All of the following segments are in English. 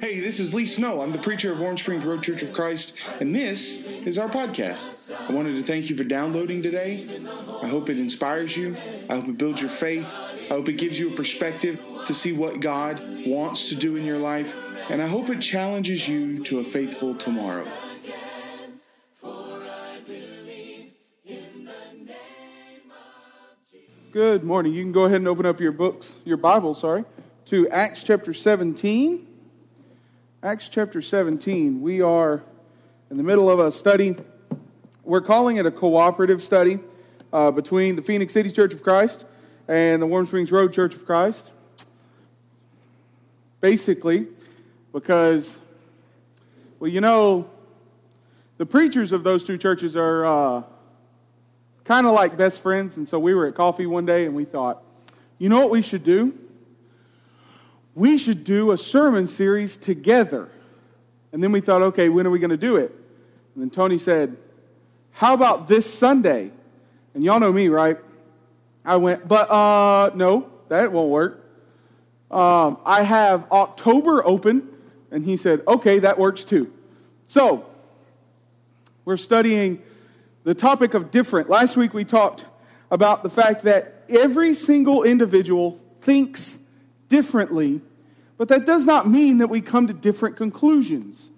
Hey, this is Lee Snow. I'm the preacher of Warm Springs Road Church of Christ, and this is our podcast. I wanted to thank you for downloading today. I hope it inspires you. I hope it builds your faith. I hope it gives you a perspective to see what God wants to do in your life. And I hope it challenges you to a faithful tomorrow. Good morning. You can go ahead and open up your books, your Bible, sorry, to Acts chapter 17. Acts chapter 17. We are in the middle of a study. We're calling it a cooperative study uh, between the Phenix City Church of Christ and the Warm Springs Road Church of Christ. Basically, because, well, you know, the preachers of those two churches are. Uh, kind of like best friends. And so we were at coffee one day and we thought, you know what we should do? We should do a sermon series together. And then we thought, okay, when are we going to do it? And then Tony said, how about this Sunday? And y'all know me, right? I went, but uh, no, that won't work. Um, I have October open. And he said, okay, that works too. So, we're studying the topic of different. Last week we talked about the fact that every single individual thinks differently, but that does not mean that we come to different conclusions.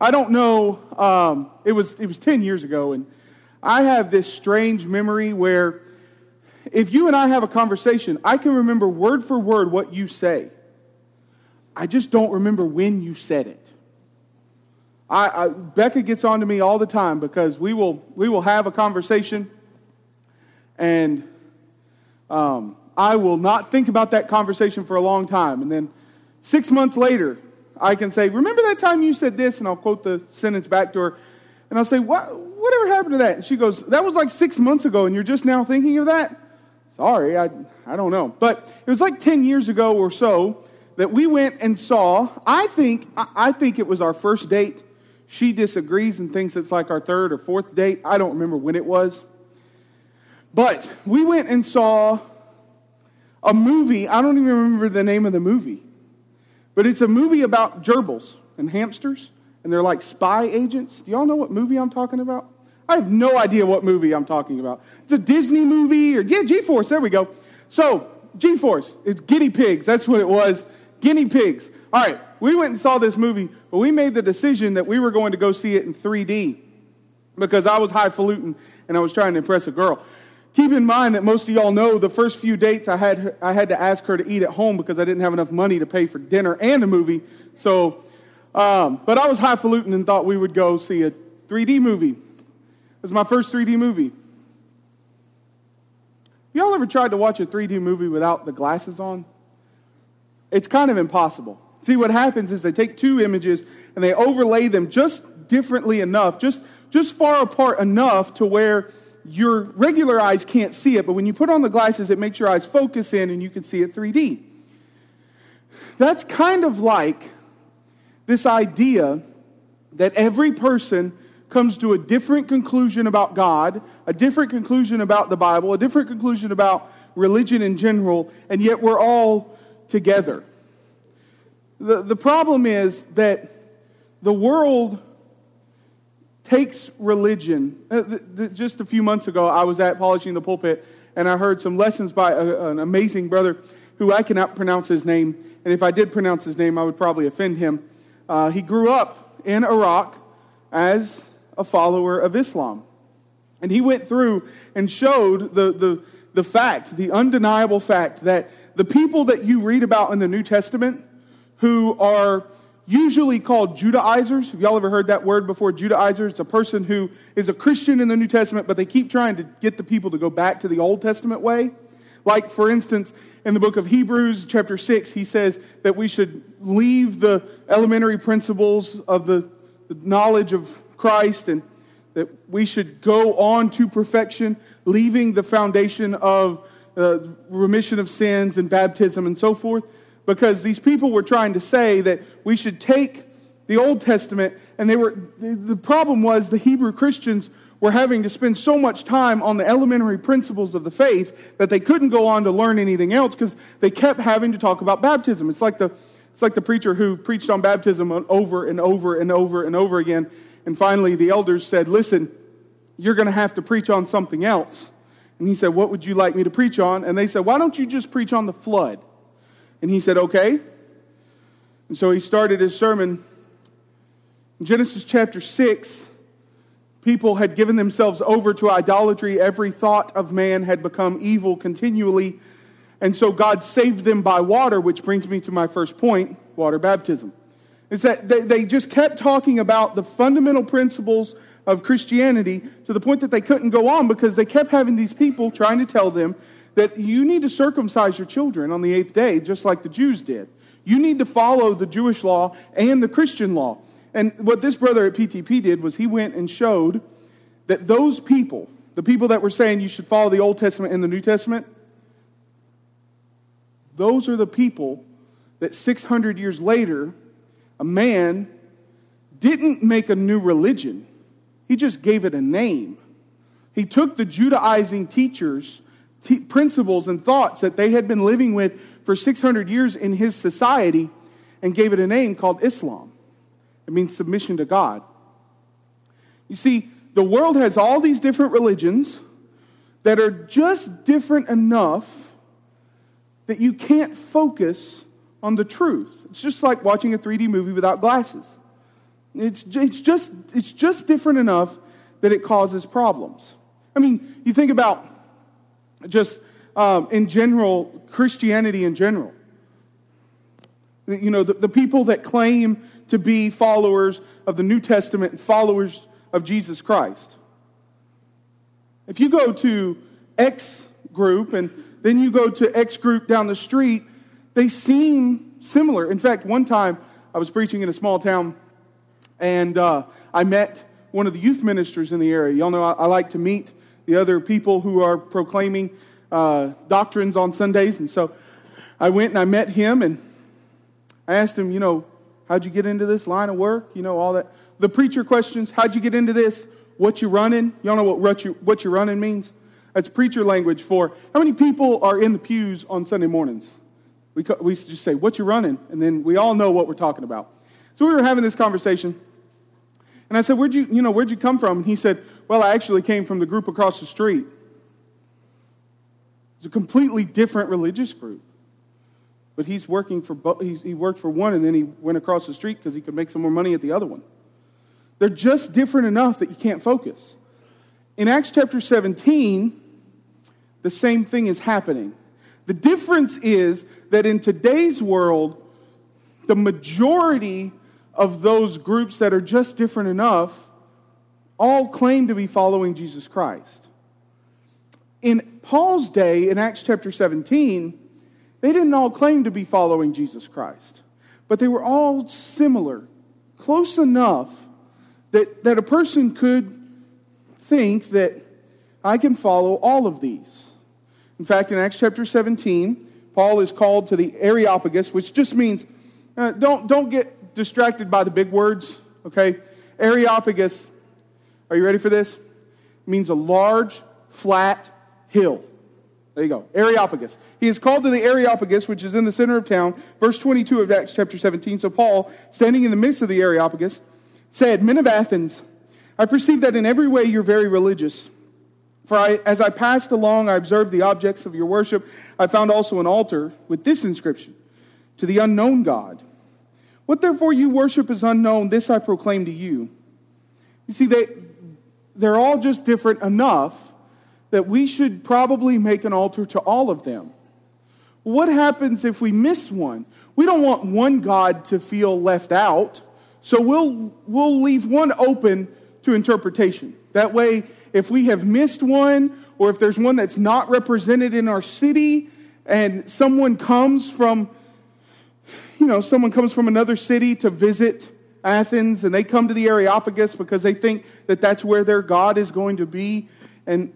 I don't know, um, it, was, it was 10 years ago, and I have this strange memory where if you and I have a conversation, I can remember word for word what you say. I just don't remember when you said it. I, I, Becca gets on to me all the time because we will, we will have a conversation and um, I will not think about that conversation for a long time. And then six months later, I can say, Remember that time you said this? And I'll quote the sentence back to her. And I'll say, what, Whatever happened to that? And she goes, That was like six months ago, and you're just now thinking of that? Sorry, I, I don't know. But it was like 10 years ago or so that we went and saw, I think, I think it was our first date she disagrees and thinks it's like our third or fourth date. I don't remember when it was. But we went and saw a movie. I don't even remember the name of the movie. But it's a movie about gerbils and hamsters, and they're like spy agents. Do y'all know what movie I'm talking about? I have no idea what movie I'm talking about. It's a Disney movie, or yeah, G Force, there we go. So, G Force, it's guinea pigs. That's what it was. Guinea pigs. All right, we went and saw this movie, but we made the decision that we were going to go see it in 3D because I was highfalutin and I was trying to impress a girl. Keep in mind that most of y'all know the first few dates I had, I had to ask her to eat at home because I didn't have enough money to pay for dinner and a movie. So, um, but I was highfalutin and thought we would go see a 3D movie. It was my first 3D movie. Y'all ever tried to watch a 3D movie without the glasses on? It's kind of impossible. See, what happens is they take two images and they overlay them just differently enough, just, just far apart enough to where your regular eyes can't see it, but when you put on the glasses, it makes your eyes focus in and you can see it 3D. That's kind of like this idea that every person comes to a different conclusion about God, a different conclusion about the Bible, a different conclusion about religion in general, and yet we're all together. The, the problem is that the world takes religion. Uh, just a few months ago, I was at Polishing the Pulpit, and I heard some lessons by an amazing brother who I cannot pronounce his name. And if I did pronounce his name, I would probably offend him. Uh, he grew up in Iraq as a follower of Islam. And he went through and showed the, the, the fact, the undeniable fact, that the people that you read about in the New Testament who are usually called Judaizers. Have y'all ever heard that word before? Judaizers. It's a person who is a Christian in the New Testament, but they keep trying to get the people to go back to the Old Testament way. Like, for instance, in the book of Hebrews, chapter 6, he says that we should leave the elementary principles of the, the knowledge of Christ and that we should go on to perfection, leaving the foundation of uh, remission of sins and baptism and so forth because these people were trying to say that we should take the Old Testament, and they were, the problem was the Hebrew Christians were having to spend so much time on the elementary principles of the faith that they couldn't go on to learn anything else because they kept having to talk about baptism. It's like the, It's like the preacher who preached on baptism over and over and over and over again. And finally, the elders said, Listen, you're going to have to preach on something else. And he said, What would you like me to preach on? And they said, Why don't you just preach on the flood? And he said, Okay. And so he started his sermon. In Genesis chapter 6, people had given themselves over to idolatry. Every thought of man had become evil continually. And so God saved them by water, which brings me to my first point water baptism. Is that they, they just kept talking about the fundamental principles of Christianity to the point that they couldn't go on because they kept having these people trying to tell them that you need to circumcise your children on the eighth day, just like the Jews did. You need to follow the Jewish law and the Christian law. And what this brother at PTP did was he went and showed that those people, the people that were saying you should follow the Old Testament and the New Testament, those are the people that 600 years later, a man didn't make a new religion. He just gave it a name. He took the Judaizing teachers, principles, and thoughts that they had been living with for 600 years in his society and gave it a name called Islam. It means submission to God. You see, the world has all these different religions that are just different enough that you can't focus on the truth. It's just like watching a 3D movie without glasses. It's, it's, just, it's just different enough that it causes problems. I mean, you think about just um, in general, Christianity in general. You know, the, the people that claim to be followers of the New Testament and followers of Jesus Christ. If you go to X group and then you go to X group down the street, they seem similar. In fact, one time I was preaching in a small town and uh, I met one of the youth ministers in the area. Y'all know I, I like to meet the other people who are proclaiming uh, doctrines on Sundays. And so I went and I met him and I asked him, you know, how'd you get into this line of work? You know, all that. The preacher questions, how'd you get into this? What you running? Y'all know what, you, what you running means? That's preacher language for how many people are in the pews on Sunday mornings? We, we just say, what you running? And then we all know what we're talking about. So we were having this conversation. And I said, where'd you, you know, where'd you come from? And he said, well, I actually came from the group across the street. It's a completely different religious group. But he's working for, he's, he worked for one and then he went across the street because he could make some more money at the other one. They're just different enough that you can't focus. In Acts chapter 17, the same thing is happening. The difference is that in today's world, the majority of those groups that are just different enough all claim to be following Jesus Christ. Paul's day, in Acts chapter 17, they didn't all claim to be following Jesus Christ, but they were all similar, close enough that, that a person could think that I can follow all of these. In fact, in Acts chapter 17, Paul is called to the Areopagus, which just means uh, don't, don't get distracted by the big words, okay? Areopagus, are you ready for this? It means a large, flat hill. There you go. Areopagus. He is called to the Areopagus, which is in the center of town. Verse 22 of Acts chapter 17. So Paul, standing in the midst of the Areopagus, said, Men of Athens, I perceive that in every way you're very religious. For I, as I passed along, I observed the objects of your worship. I found also an altar with this inscription to the unknown God. What therefore you worship is unknown, this I proclaim to you. You see, they, they're all just different enough that we should probably make an altar to all of them. What happens if we miss one? We don't want one God to feel left out, so we'll, we'll leave one open to interpretation. That way, if we have missed one, or if there's one that's not represented in our city, and someone comes from you know, someone comes from another city to visit Athens and they come to the Areopagus because they think that that's where their God is going to be. And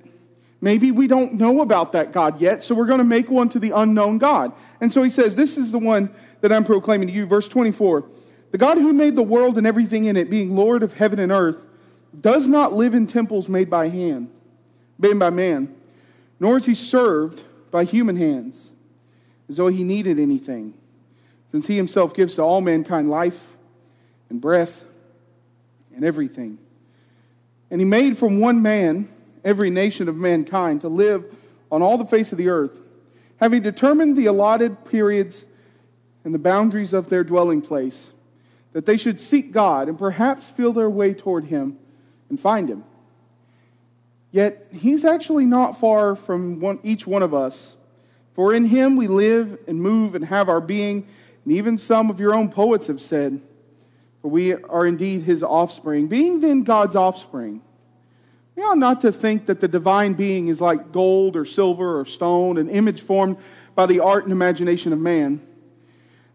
maybe we don't know about that God yet, so we're going to make one to the unknown God. And so he says, This is the one that I'm proclaiming to you. Verse 24 The God who made the world and everything in it, being Lord of heaven and earth, does not live in temples made by hand, made by man, nor is he served by human hands, as though he needed anything since he himself gives to all mankind life and breath and everything. And he made from one man every nation of mankind to live on all the face of the earth, having determined the allotted periods and the boundaries of their dwelling place, that they should seek God and perhaps feel their way toward him and find him. Yet he's actually not far from one, each one of us. For in him we live and move and have our being, and even some of your own poets have said, For we are indeed his offspring. Being then God's offspring, we ought not to think that the divine being is like gold or silver or stone, an image formed by the art and imagination of man.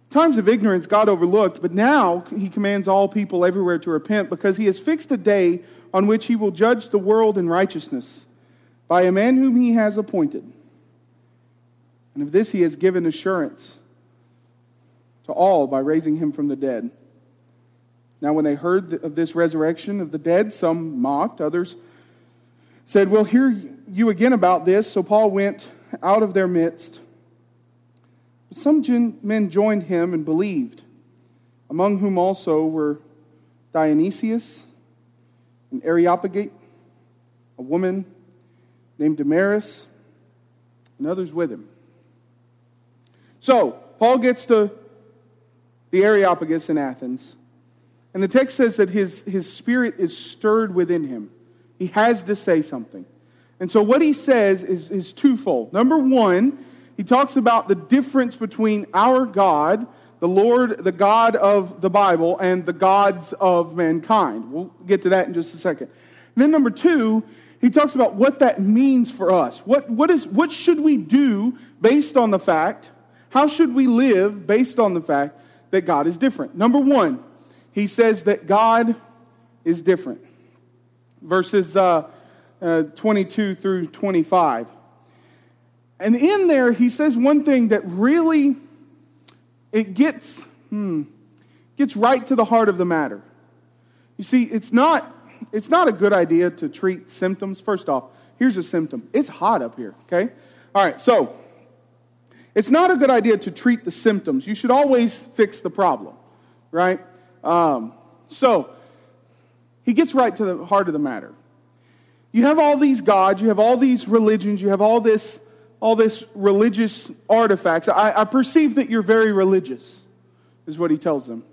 Times of ignorance God overlooked, but now he commands all people everywhere to repent because he has fixed a day on which he will judge the world in righteousness by a man whom he has appointed. And of this he has given assurance to all by raising him from the dead. Now, when they heard of this resurrection of the dead, some mocked, others said, We'll hear you again about this. So Paul went out of their midst some men joined him and believed, among whom also were Dionysius and Areopagite, a woman named Damaris, and others with him. So, Paul gets to the Areopagus in Athens, and the text says that his, his spirit is stirred within him. He has to say something. And so, what he says is, is twofold. Number one, he talks about the difference between our God, the Lord, the God of the Bible, and the gods of mankind. We'll get to that in just a second. And then, number two, he talks about what that means for us. What, what, is, what should we do based on the fact? How should we live based on the fact that God is different? Number one, he says that God is different. Verses uh, uh, 22 through 25. And in there, he says one thing that really, it gets, hmm, gets right to the heart of the matter. You see, it's not, it's not a good idea to treat symptoms. First off, here's a symptom. It's hot up here, okay? All right, so it's not a good idea to treat the symptoms. You should always fix the problem, right? Um, so he gets right to the heart of the matter. You have all these gods, you have all these religions, you have all this all this religious artifacts. I, I perceive that you're very religious, is what he tells them.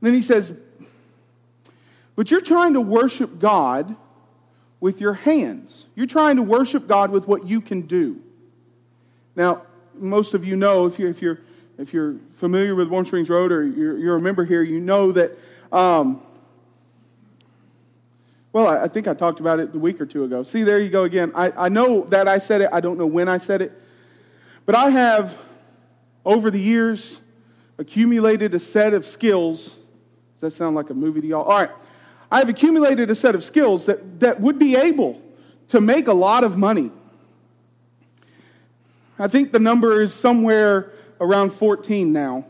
then he says, But you're trying to worship God with your hands. You're trying to worship God with what you can do. Now, most of you know, if you're, if you're, if you're familiar with Warm Springs Road or you're, you're a member here, you know that um, well, I think I talked about it a week or two ago. See, there you go again. I, I know that I said it. I don't know when I said it. But I have, over the years, accumulated a set of skills. Does that sound like a movie to y'all? All right. I've accumulated a set of skills that, that would be able to make a lot of money. I think the number is somewhere around 14 now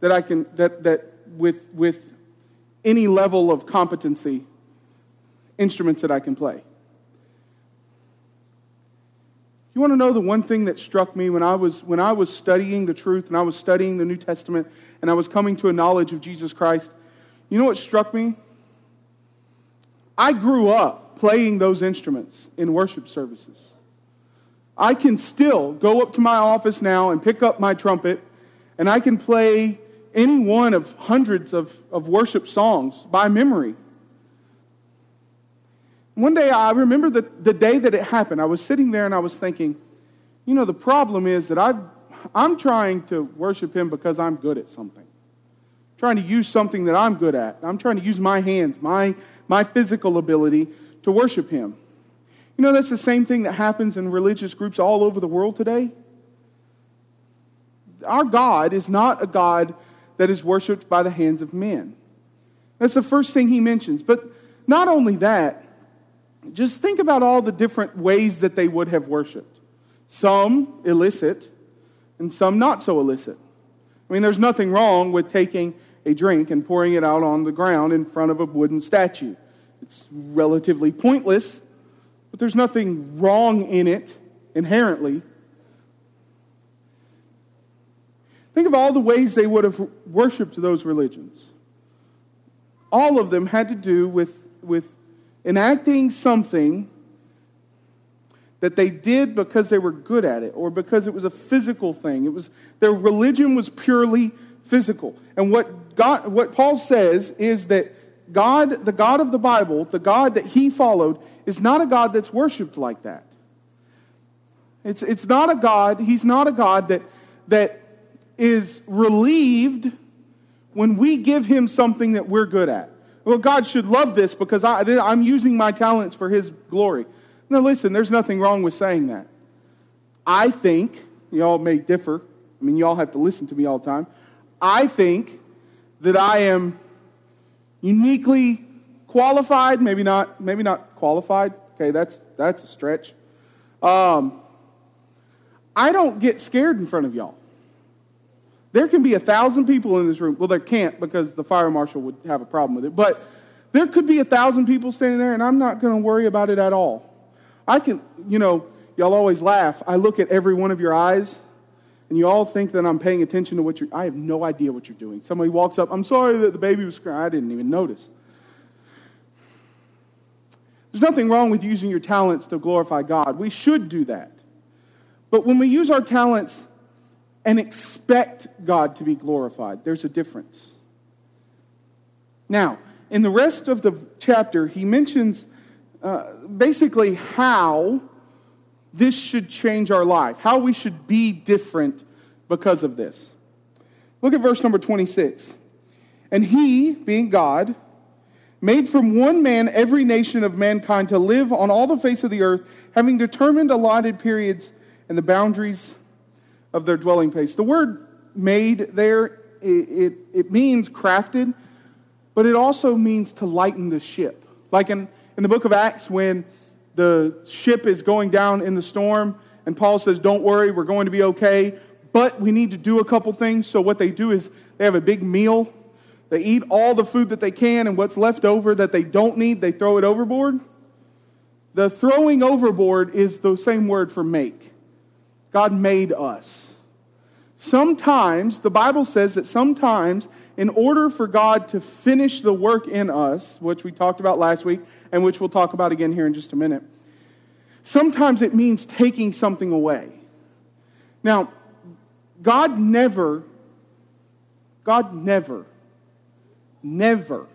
that I can, that, that with, with any level of competency instruments that I can play. You want to know the one thing that struck me when I was when I was studying the truth and I was studying the New Testament and I was coming to a knowledge of Jesus Christ? You know what struck me? I grew up playing those instruments in worship services. I can still go up to my office now and pick up my trumpet and I can play any one of hundreds of, of worship songs by memory. One day, I remember the, the day that it happened. I was sitting there and I was thinking, you know, the problem is that i I'm trying to worship him because I'm good at something. I'm trying to use something that I'm good at. I'm trying to use my hands, my, my physical ability to worship him. You know, that's the same thing that happens in religious groups all over the world today. Our God is not a God that is worshiped by the hands of men. That's the first thing he mentions. But not only that, just think about all the different ways that they would have worshiped. Some illicit, and some not so illicit. I mean, there's nothing wrong with taking a drink and pouring it out on the ground in front of a wooden statue. It's relatively pointless, but there's nothing wrong in it inherently. Think of all the ways they would have worshiped those religions. All of them had to do with, with enacting something that they did because they were good at it or because it was a physical thing. It was their religion was purely physical. And what God what Paul says is that God, the God of the Bible, the God that he followed, is not a God that's worshiped like that. It's, it's not a God, he's not a God that, that is relieved when we give him something that we're good at. Well, God should love this because I, I'm using my talents for his glory. Now, listen, there's nothing wrong with saying that. I think, y'all may differ. I mean, y'all have to listen to me all the time. I think that I am uniquely qualified, maybe not, maybe not qualified. Okay, that's, that's a stretch. Um, I don't get scared in front of y'all. There can be a thousand people in this room. Well, there can't because the fire marshal would have a problem with it. But there could be a thousand people standing there, and I'm not going to worry about it at all. I can, you know, y'all always laugh. I look at every one of your eyes, and you all think that I'm paying attention to what you're, I have no idea what you're doing. Somebody walks up, I'm sorry that the baby was crying. I didn't even notice. There's nothing wrong with using your talents to glorify God. We should do that. But when we use our talents and expect God to be glorified, there's a difference. Now, in the rest of the chapter, he mentions uh, basically how this should change our life, how we should be different because of this. Look at verse number 26. And he, being God, made from one man every nation of mankind to live on all the face of the earth, having determined allotted periods and the boundaries of their dwelling place. The word made there, it, it, it means crafted, but it also means to lighten the ship. Like in in the book of Acts when the ship is going down in the storm, and Paul says, Don't worry, we're going to be okay, but we need to do a couple things. So, what they do is they have a big meal. They eat all the food that they can, and what's left over that they don't need, they throw it overboard. The throwing overboard is the same word for make. God made us. Sometimes, the Bible says that sometimes in order for God to finish the work in us, which we talked about last week and which we'll talk about again here in just a minute, sometimes it means taking something away. Now, God never, God never, never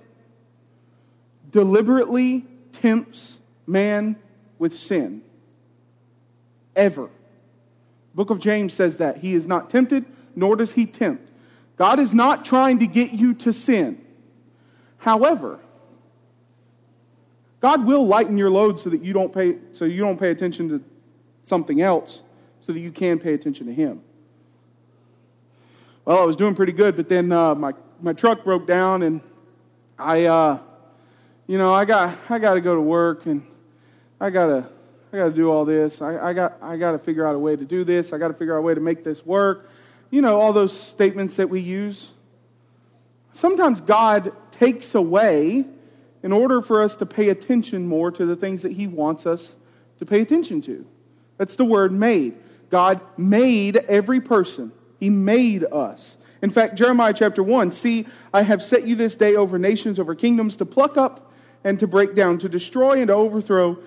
deliberately tempts man with sin. Ever. Book of James says that. He is not tempted, nor does he tempt. God is not trying to get you to sin. However, God will lighten your load so that you don't pay so you don't pay attention to something else so that you can pay attention to him. Well, I was doing pretty good, but then uh, my my truck broke down and I uh, you know, I got I got to go to work and I got to I got to do all this. I, I got I got to figure out a way to do this. I got to figure out a way to make this work you know, all those statements that we use. Sometimes God takes away in order for us to pay attention more to the things that He wants us to pay attention to. That's the word made. God made every person, He made us. In fact, Jeremiah chapter 1 See, I have set you this day over nations, over kingdoms, to pluck up and to break down, to destroy and to overthrow,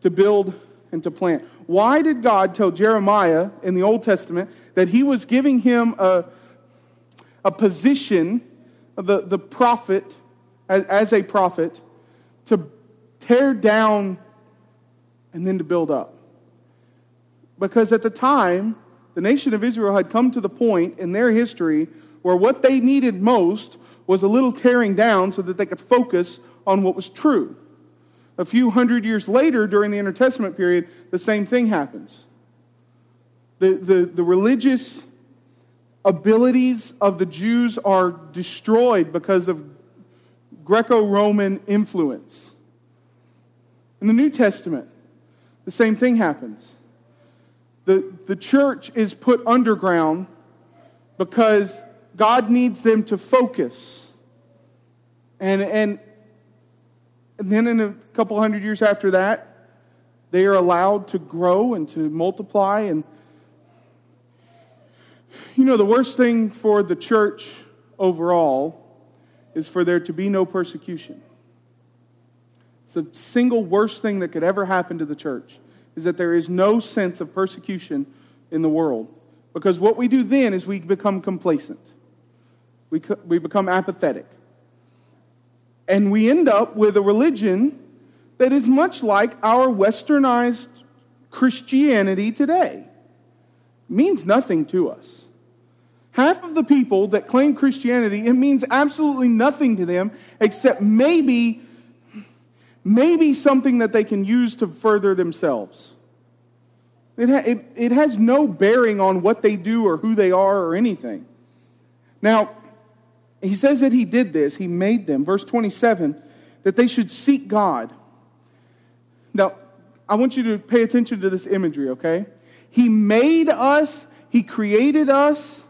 to build and to plant. Why did God tell Jeremiah in the Old Testament that he was giving him a, a position, the, the prophet, as, as a prophet, to tear down and then to build up? Because at the time, the nation of Israel had come to the point in their history where what they needed most was a little tearing down so that they could focus on what was true. A few hundred years later, during the intertestament period, the same thing happens. The, the, the religious abilities of the Jews are destroyed because of Greco Roman influence. In the New Testament, the same thing happens. The, the church is put underground because God needs them to focus. And, and and then in a couple hundred years after that, they are allowed to grow and to multiply. And You know, the worst thing for the church overall is for there to be no persecution. It's The single worst thing that could ever happen to the church is that there is no sense of persecution in the world. Because what we do then is we become complacent, we, we become apathetic. And we end up with a religion that is much like our westernized Christianity today. It means nothing to us. Half of the people that claim Christianity, it means absolutely nothing to them except maybe, maybe something that they can use to further themselves. It, ha- it, it has no bearing on what they do or who they are or anything. Now, he says that he did this, he made them, verse 27, that they should seek God. Now, I want you to pay attention to this imagery, okay? He made us, he created us.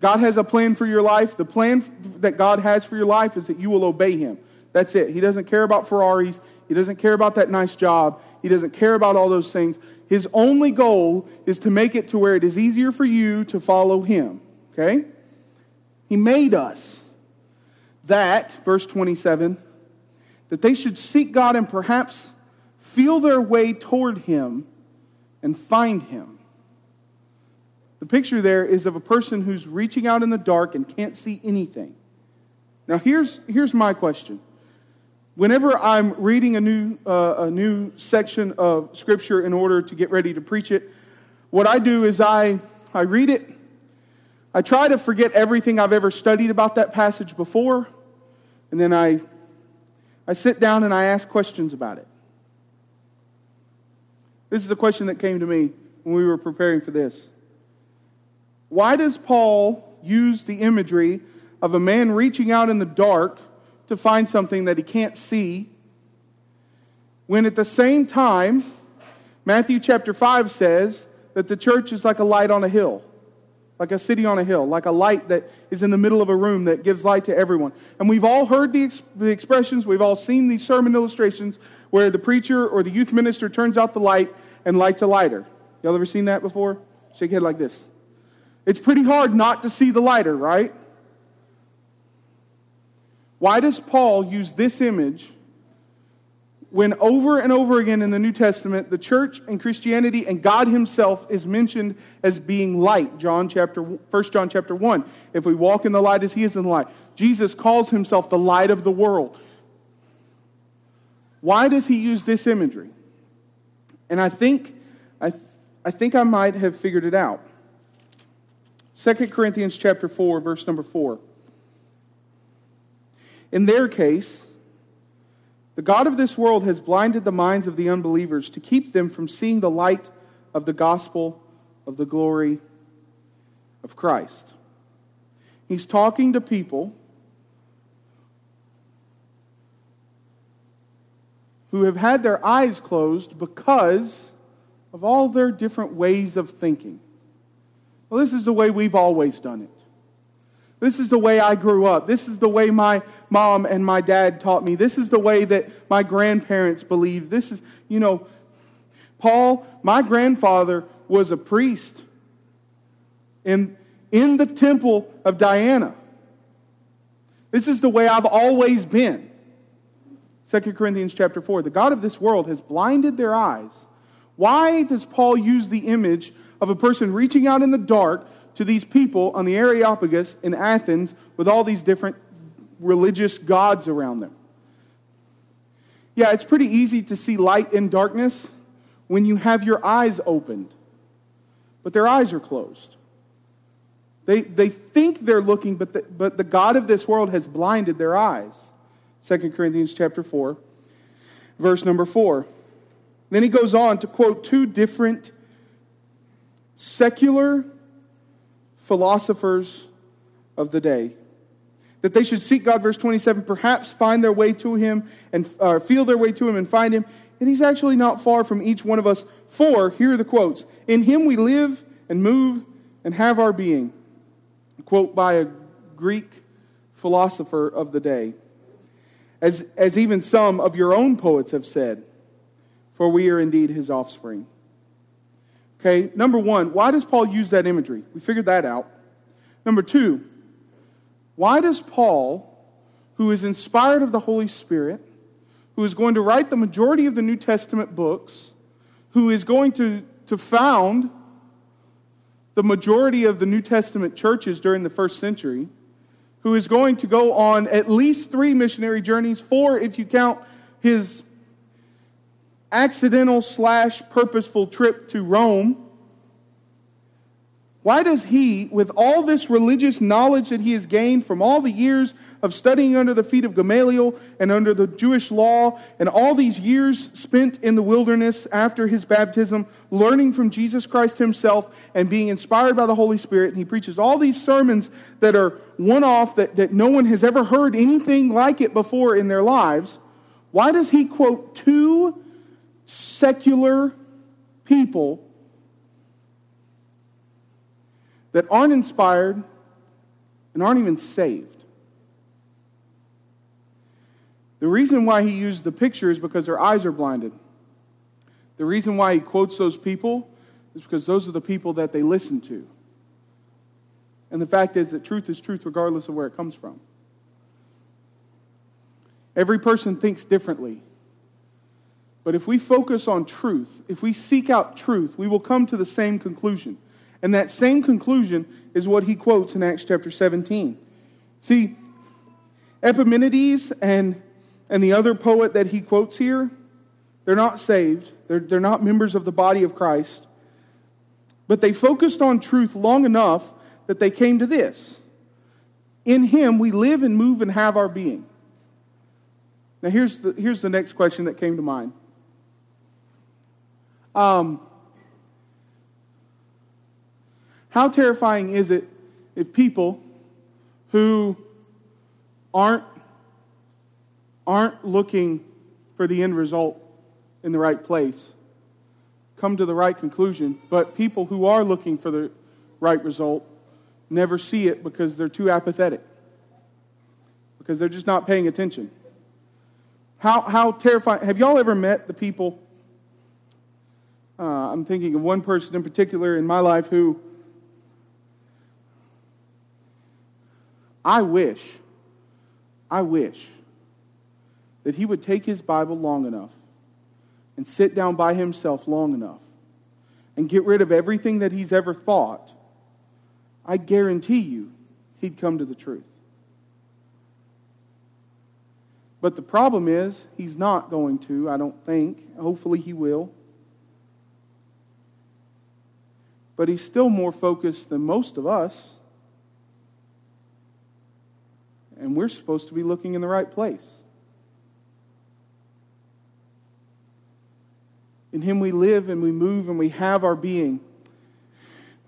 God has a plan for your life. The plan that God has for your life is that you will obey him. That's it. He doesn't care about Ferraris. He doesn't care about that nice job. He doesn't care about all those things. His only goal is to make it to where it is easier for you to follow him. Okay? He made us. That, verse 27, that they should seek God and perhaps feel their way toward him and find him. The picture there is of a person who's reaching out in the dark and can't see anything. Now, here's, here's my question whenever I'm reading a new, uh, a new section of Scripture in order to get ready to preach it, what I do is I, I read it. I try to forget everything I've ever studied about that passage before, and then I, I sit down and I ask questions about it. This is the question that came to me when we were preparing for this. Why does Paul use the imagery of a man reaching out in the dark to find something that he can't see, when at the same time, Matthew chapter 5 says that the church is like a light on a hill, like a city on a hill, like a light that is in the middle of a room that gives light to everyone. And we've all heard the, ex- the expressions, we've all seen these sermon illustrations where the preacher or the youth minister turns out the light and lights a lighter. Y'all ever seen that before? Shake your head like this. It's pretty hard not to see the lighter, right? Why does Paul use this image when over and over again in the New Testament the church and Christianity and God himself is mentioned as being light? John chapter 1 John chapter 1. If we walk in the light as he is in the light. Jesus calls himself the light of the world. Why does he use this imagery? And I think I, I think I might have figured it out. 2 Corinthians chapter 4 verse number 4. In their case, the God of this world has blinded the minds of the unbelievers to keep them from seeing the light of the gospel of the glory of Christ. He's talking to people who have had their eyes closed because of all their different ways of thinking. Well, this is the way we've always done it. This is the way I grew up. This is the way my mom and my dad taught me. This is the way that my grandparents believed. This is, you know, Paul, my grandfather was a priest in, in the temple of Diana. This is the way I've always been. 2 Corinthians chapter 4. The God of this world has blinded their eyes. Why does Paul use the image of a person reaching out in the dark to these people on the Areopagus in Athens with all these different religious gods around them. Yeah, it's pretty easy to see light in darkness when you have your eyes opened, but their eyes are closed. They, they think they're looking, but the, but the God of this world has blinded their eyes. 2 Corinthians chapter 4, verse number 4. Then he goes on to quote two different secular philosophers of the day. That they should seek God, verse 27, perhaps find their way to Him and uh, feel their way to Him and find Him. And He's actually not far from each one of us. For, here are the quotes In Him we live and move and have our being. A quote by a Greek philosopher of the day. As, as even some of your own poets have said, for we are indeed His offspring. Okay, number one, why does Paul use that imagery? We figured that out. Number two, why does Paul, who is inspired of the Holy Spirit, who is going to write the majority of the New Testament books, who is going to, to found the majority of the New Testament churches during the first century, who is going to go on at least three missionary journeys, four if you count his accidental slash purposeful trip to Rome why does he, with all this religious knowledge that he has gained from all the years of studying under the feet of Gamaliel and under the Jewish law, and all these years spent in the wilderness after his baptism, learning from Jesus Christ himself and being inspired by the Holy Spirit, and he preaches all these sermons that are one off, that, that no one has ever heard anything like it before in their lives, why does he quote two secular people? that aren't inspired and aren't even saved. The reason why he used the picture is because their eyes are blinded. The reason why he quotes those people is because those are the people that they listen to. And the fact is that truth is truth regardless of where it comes from. Every person thinks differently. But if we focus on truth, if we seek out truth, we will come to the same conclusion. And that same conclusion is what he quotes in Acts chapter 17. See, Epimenides and, and the other poet that he quotes here, they're not saved. They're, they're not members of the body of Christ. But they focused on truth long enough that they came to this. In him we live and move and have our being. Now here's the, here's the next question that came to mind. Um, how terrifying is it if people who aren't, aren't looking for the end result in the right place come to the right conclusion, but people who are looking for the right result never see it because they're too apathetic, because they're just not paying attention. How, how terrifying. Have y'all ever met the people? Uh, I'm thinking of one person in particular in my life who I wish, I wish that he would take his Bible long enough and sit down by himself long enough and get rid of everything that he's ever thought. I guarantee you he'd come to the truth. But the problem is, he's not going to, I don't think. Hopefully, he will. But he's still more focused than most of us and we're supposed to be looking in the right place. In Him we live and we move and we have our being.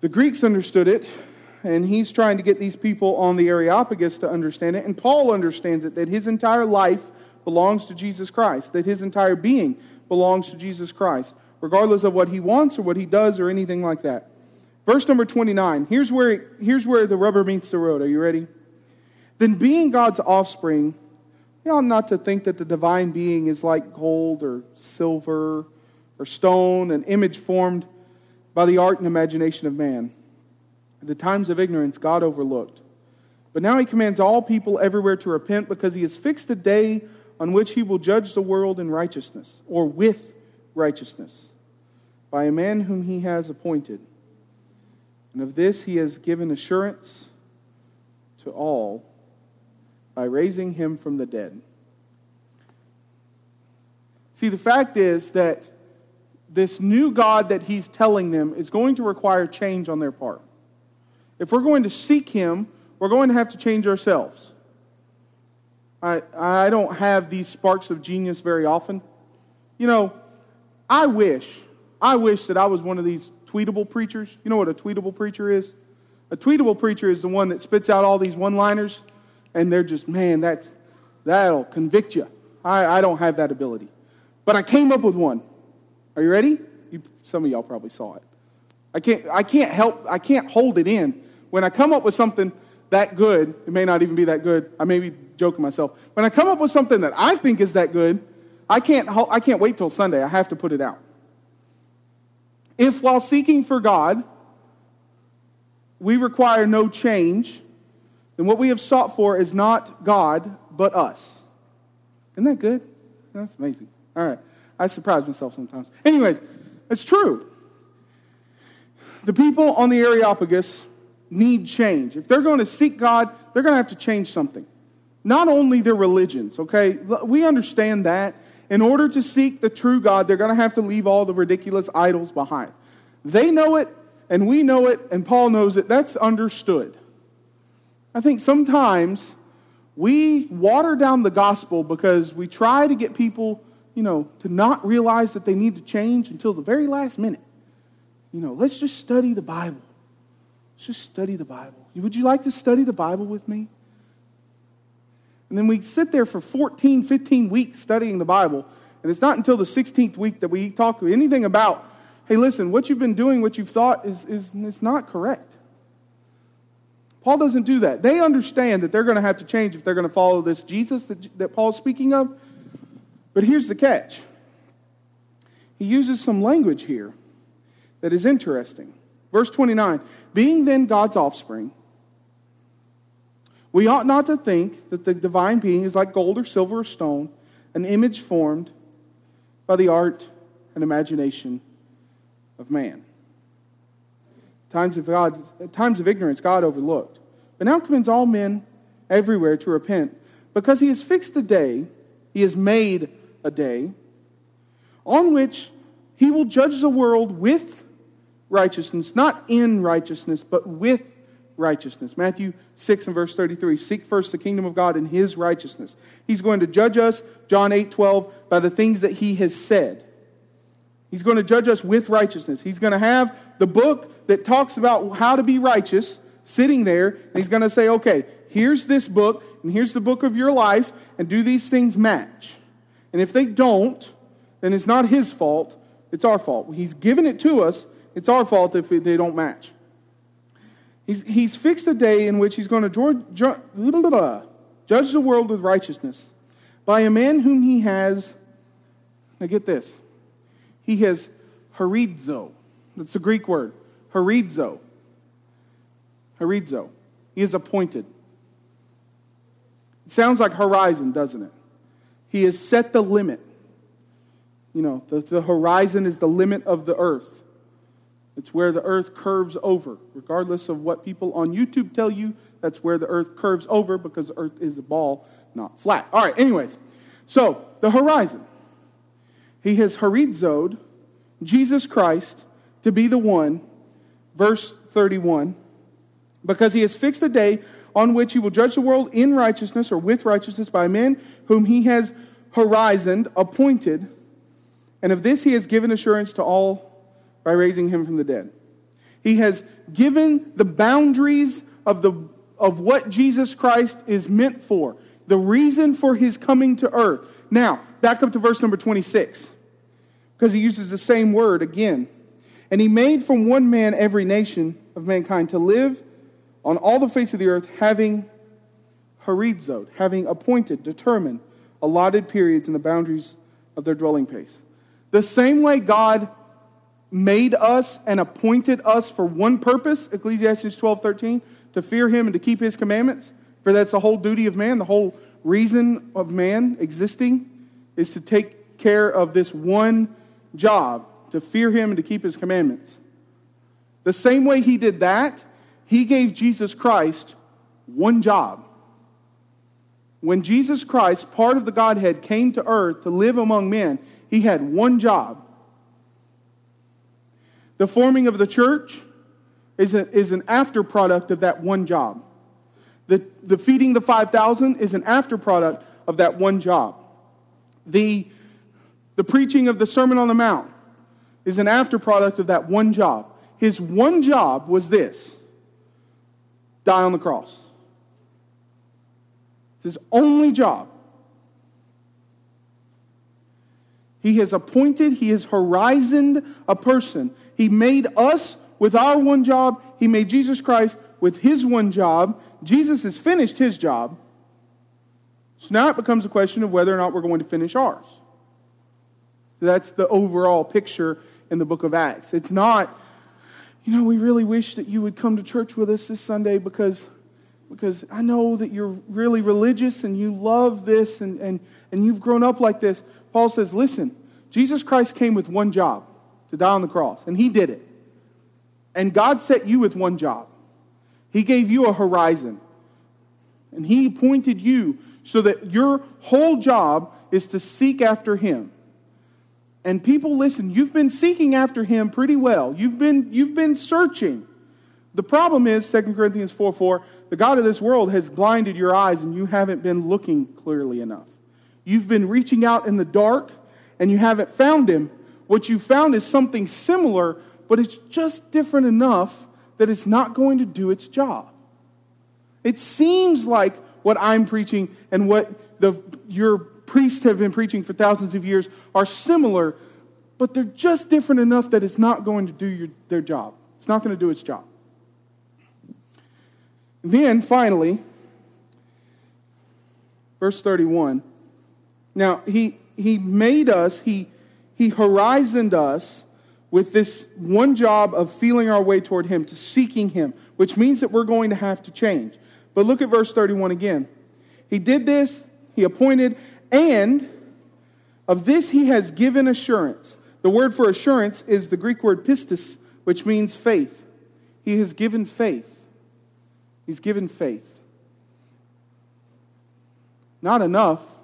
The Greeks understood it, and he's trying to get these people on the Areopagus to understand it. And Paul understands it that his entire life belongs to Jesus Christ, that his entire being belongs to Jesus Christ, regardless of what he wants or what he does or anything like that. Verse number 29. Here's where, here's where the rubber meets the road. Are you ready? then being God's offspring, you ought not to think that the divine being is like gold or silver or stone, an image formed by the art and imagination of man. At the times of ignorance, God overlooked. But now he commands all people everywhere to repent because he has fixed a day on which he will judge the world in righteousness, or with righteousness, by a man whom he has appointed. And of this he has given assurance to all by raising him from the dead. See, the fact is that this new God that he's telling them is going to require change on their part. If we're going to seek him, we're going to have to change ourselves. I, I don't have these sparks of genius very often. You know, I wish, I wish that I was one of these tweetable preachers. You know what a tweetable preacher is? A tweetable preacher is the one that spits out all these one liners and they're just, man, that's, that'll convict you. I, I don't have that ability. But I came up with one. Are you ready? You, some of y'all probably saw it. I can't, I can't help, I can't hold it in. When I come up with something that good, it may not even be that good. I may be joking myself. When I come up with something that I think is that good, I can't, I can't wait till Sunday. I have to put it out. If while seeking for God, we require no change, then what we have sought for is not God, but us. Isn't that good? That's amazing. All right. I surprise myself sometimes. Anyways, it's true. The people on the Areopagus need change. If they're going to seek God, they're going to have to change something. Not only their religions, okay? We understand that. In order to seek the true God, they're going to have to leave all the ridiculous idols behind. They know it, and we know it, and Paul knows it. That's understood. I think sometimes we water down the gospel because we try to get people, you know, to not realize that they need to change until the very last minute. You know, let's just study the Bible. Let's just study the Bible. Would you like to study the Bible with me? And then we sit there for 14, 15 weeks studying the Bible. And it's not until the 16th week that we talk anything about, hey, listen, what you've been doing, what you've thought is, is, is not correct. Paul doesn't do that. They understand that they're going to have to change if they're going to follow this Jesus that, that Paul's speaking of. But here's the catch he uses some language here that is interesting. Verse 29 Being then God's offspring, we ought not to think that the divine being is like gold or silver or stone, an image formed by the art and imagination of man. Times of, God, times of ignorance God overlooked. But now commands all men everywhere to repent, because he has fixed a day, he has made a day, on which he will judge the world with righteousness, not in righteousness, but with righteousness. Matthew 6 and verse 33. Seek first the kingdom of God and his righteousness. He's going to judge us, John 8 12, by the things that he has said. He's going to judge us with righteousness. He's going to have the book that talks about how to be righteous sitting there, and he's going to say, okay, here's this book, and here's the book of your life, and do these things match? And if they don't, then it's not his fault, it's our fault. He's given it to us, it's our fault if they don't match. He's, he's fixed a day in which he's going to judge the world with righteousness by a man whom he has, now get this, he has horizo. That's a Greek word. Horizo. Horizo. He is appointed. It sounds like horizon, doesn't it? He has set the limit. You know, the, the horizon is the limit of the earth. It's where the earth curves over. Regardless of what people on YouTube tell you, that's where the earth curves over because the earth is a ball, not flat. All right, anyways. So, the horizon. He has horizoed Jesus Christ to be the one, verse 31, because he has fixed the day on which he will judge the world in righteousness or with righteousness by men whom he has horizoned, appointed, and of this he has given assurance to all by raising him from the dead. He has given the boundaries of, the, of what Jesus Christ is meant for, the reason for his coming to earth. Now, back up to verse number 26, because he uses the same word again. And he made from one man every nation of mankind to live on all the face of the earth, having horizoed, having appointed, determined, allotted periods and the boundaries of their dwelling place. The same way God made us and appointed us for one purpose, Ecclesiastes 12, 13, to fear him and to keep his commandments. For that's the whole duty of man, the whole reason of man existing is to take care of this one job, to fear him and to keep his commandments. The same way he did that, he gave Jesus Christ one job. When Jesus Christ, part of the Godhead, came to earth to live among men, he had one job the forming of the church is, a, is an after product of that one job. The, the feeding the 5,000 is an after product of that one job. The, the preaching of the Sermon on the Mount is an after product of that one job. His one job was this die on the cross. His only job. He has appointed, he has horizoned a person. He made us with our one job. He made Jesus Christ with his one job. Jesus has finished his job. So now it becomes a question of whether or not we're going to finish ours. That's the overall picture in the book of Acts. It's not, you know, we really wish that you would come to church with us this Sunday because, because I know that you're really religious and you love this and, and, and you've grown up like this. Paul says, listen, Jesus Christ came with one job to die on the cross, and he did it. And God set you with one job. He gave you a horizon. And he appointed you so that your whole job is to seek after him. And people, listen, you've been seeking after him pretty well. You've been, you've been searching. The problem is, 2 Corinthians 4 4, the God of this world has blinded your eyes and you haven't been looking clearly enough. You've been reaching out in the dark and you haven't found him. What you found is something similar, but it's just different enough that it's not going to do its job. It seems like what I'm preaching and what the, your priests have been preaching for thousands of years are similar, but they're just different enough that it's not going to do your, their job. It's not going to do its job. Then, finally, verse 31. Now, he, he made us, he, he horizoned us with this one job of feeling our way toward him, to seeking him, which means that we're going to have to change. But look at verse 31 again. He did this, he appointed and of this he has given assurance. The word for assurance is the Greek word pistis, which means faith. He has given faith. He's given faith. Not enough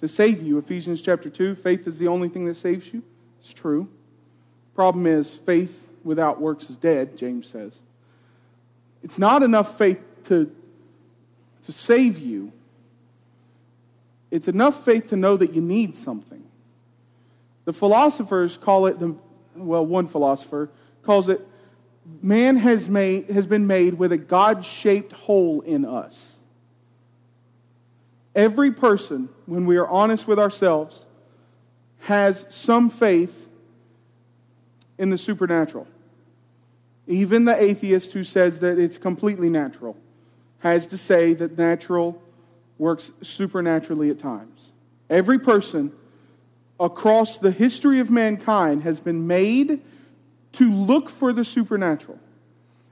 to save you. Ephesians chapter 2, faith is the only thing that saves you. It's true. Problem is, faith without works is dead, James says. It's not enough faith to, to save you. It's enough faith to know that you need something. The philosophers call it the well, one philosopher calls it man has made has been made with a God-shaped hole in us. Every person, when we are honest with ourselves, has some faith in the supernatural. Even the atheist who says that it's completely natural has to say that natural works supernaturally at times. Every person across the history of mankind has been made to look for the supernatural.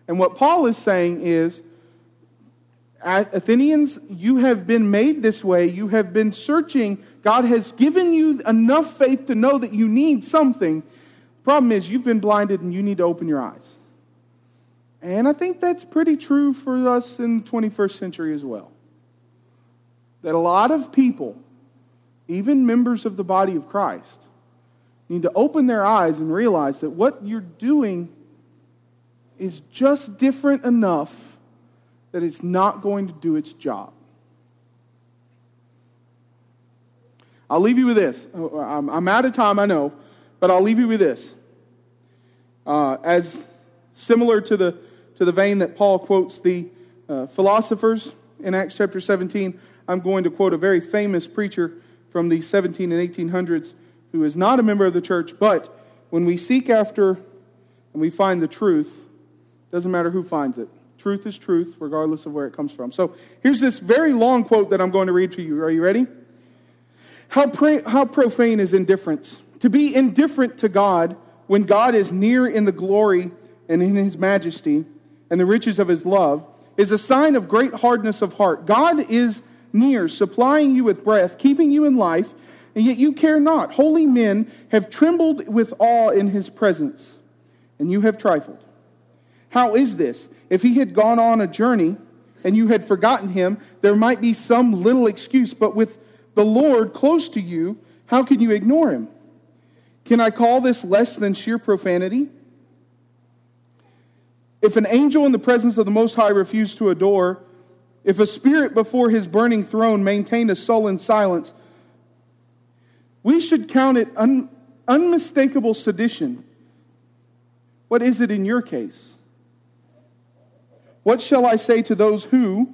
And what Paul is saying is, Athenians, you have been made this way. You have been searching. God has given you enough faith to know that you need something. Problem is, you've been blinded and you need to open your eyes. And I think that's pretty true for us in the 21st century as well that a lot of people, even members of the body of Christ, need to open their eyes and realize that what you're doing is just different enough that it's not going to do its job. I'll leave you with this. I'm out of time, I know, but I'll leave you with this. Uh, as similar to the, to the vein that Paul quotes the uh, philosophers in Acts chapter 17, I'm going to quote a very famous preacher from the 17 and 1800s who is not a member of the church, but when we seek after and we find the truth, doesn't matter who finds it. Truth is truth, regardless of where it comes from. So here's this very long quote that I'm going to read to you. Are you ready? How, pra- how profane is indifference? To be indifferent to God when God is near in the glory and in his majesty and the riches of his love is a sign of great hardness of heart. God is near, supplying you with breath, keeping you in life, and yet you care not. Holy men have trembled with awe in his presence, and you have trifled. How is this? If he had gone on a journey and you had forgotten him, there might be some little excuse, but with the Lord close to you, how can you ignore him? Can I call this less than sheer profanity? If an angel in the presence of the Most High refused to adore, if a spirit before his burning throne maintained a sullen silence, we should count it un- unmistakable sedition. What is it in your case? What shall I say to those who,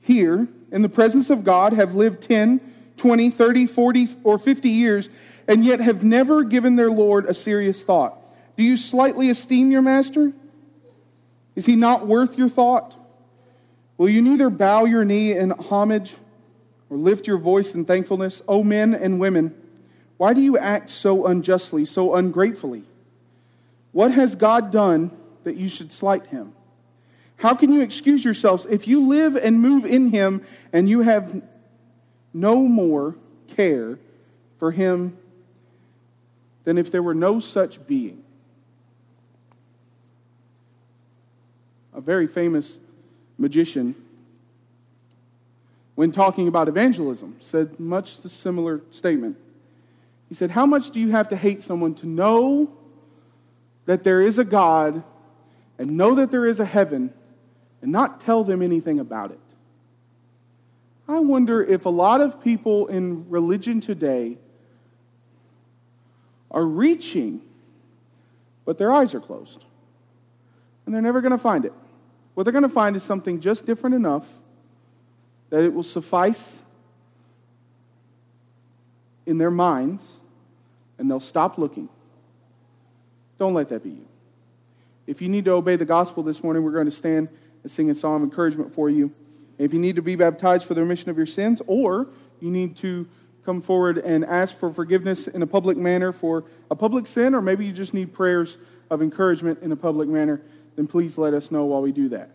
here, in the presence of God, have lived 10, 20, 30, 40, or 50 years, and yet have never given their Lord a serious thought? Do you slightly esteem your master? Is he not worth your thought? Will you neither bow your knee in homage or lift your voice in thankfulness? O men and women, why do you act so unjustly, so ungratefully? What has God done that you should slight him? How can you excuse yourselves if you live and move in him and you have no more care for him than if there were no such being? A very famous magician, when talking about evangelism, said much the similar statement. He said, How much do you have to hate someone to know that there is a God and know that there is a heaven and not tell them anything about it? I wonder if a lot of people in religion today are reaching, but their eyes are closed. And they're never going to find it. What they're going to find is something just different enough that it will suffice in their minds and they'll stop looking. Don't let that be you. If you need to obey the gospel this morning, we're going to stand and sing a song of encouragement for you. If you need to be baptized for the remission of your sins, or you need to come forward and ask for forgiveness in a public manner for a public sin, or maybe you just need prayers of encouragement in a public manner, then please let us know while we do that.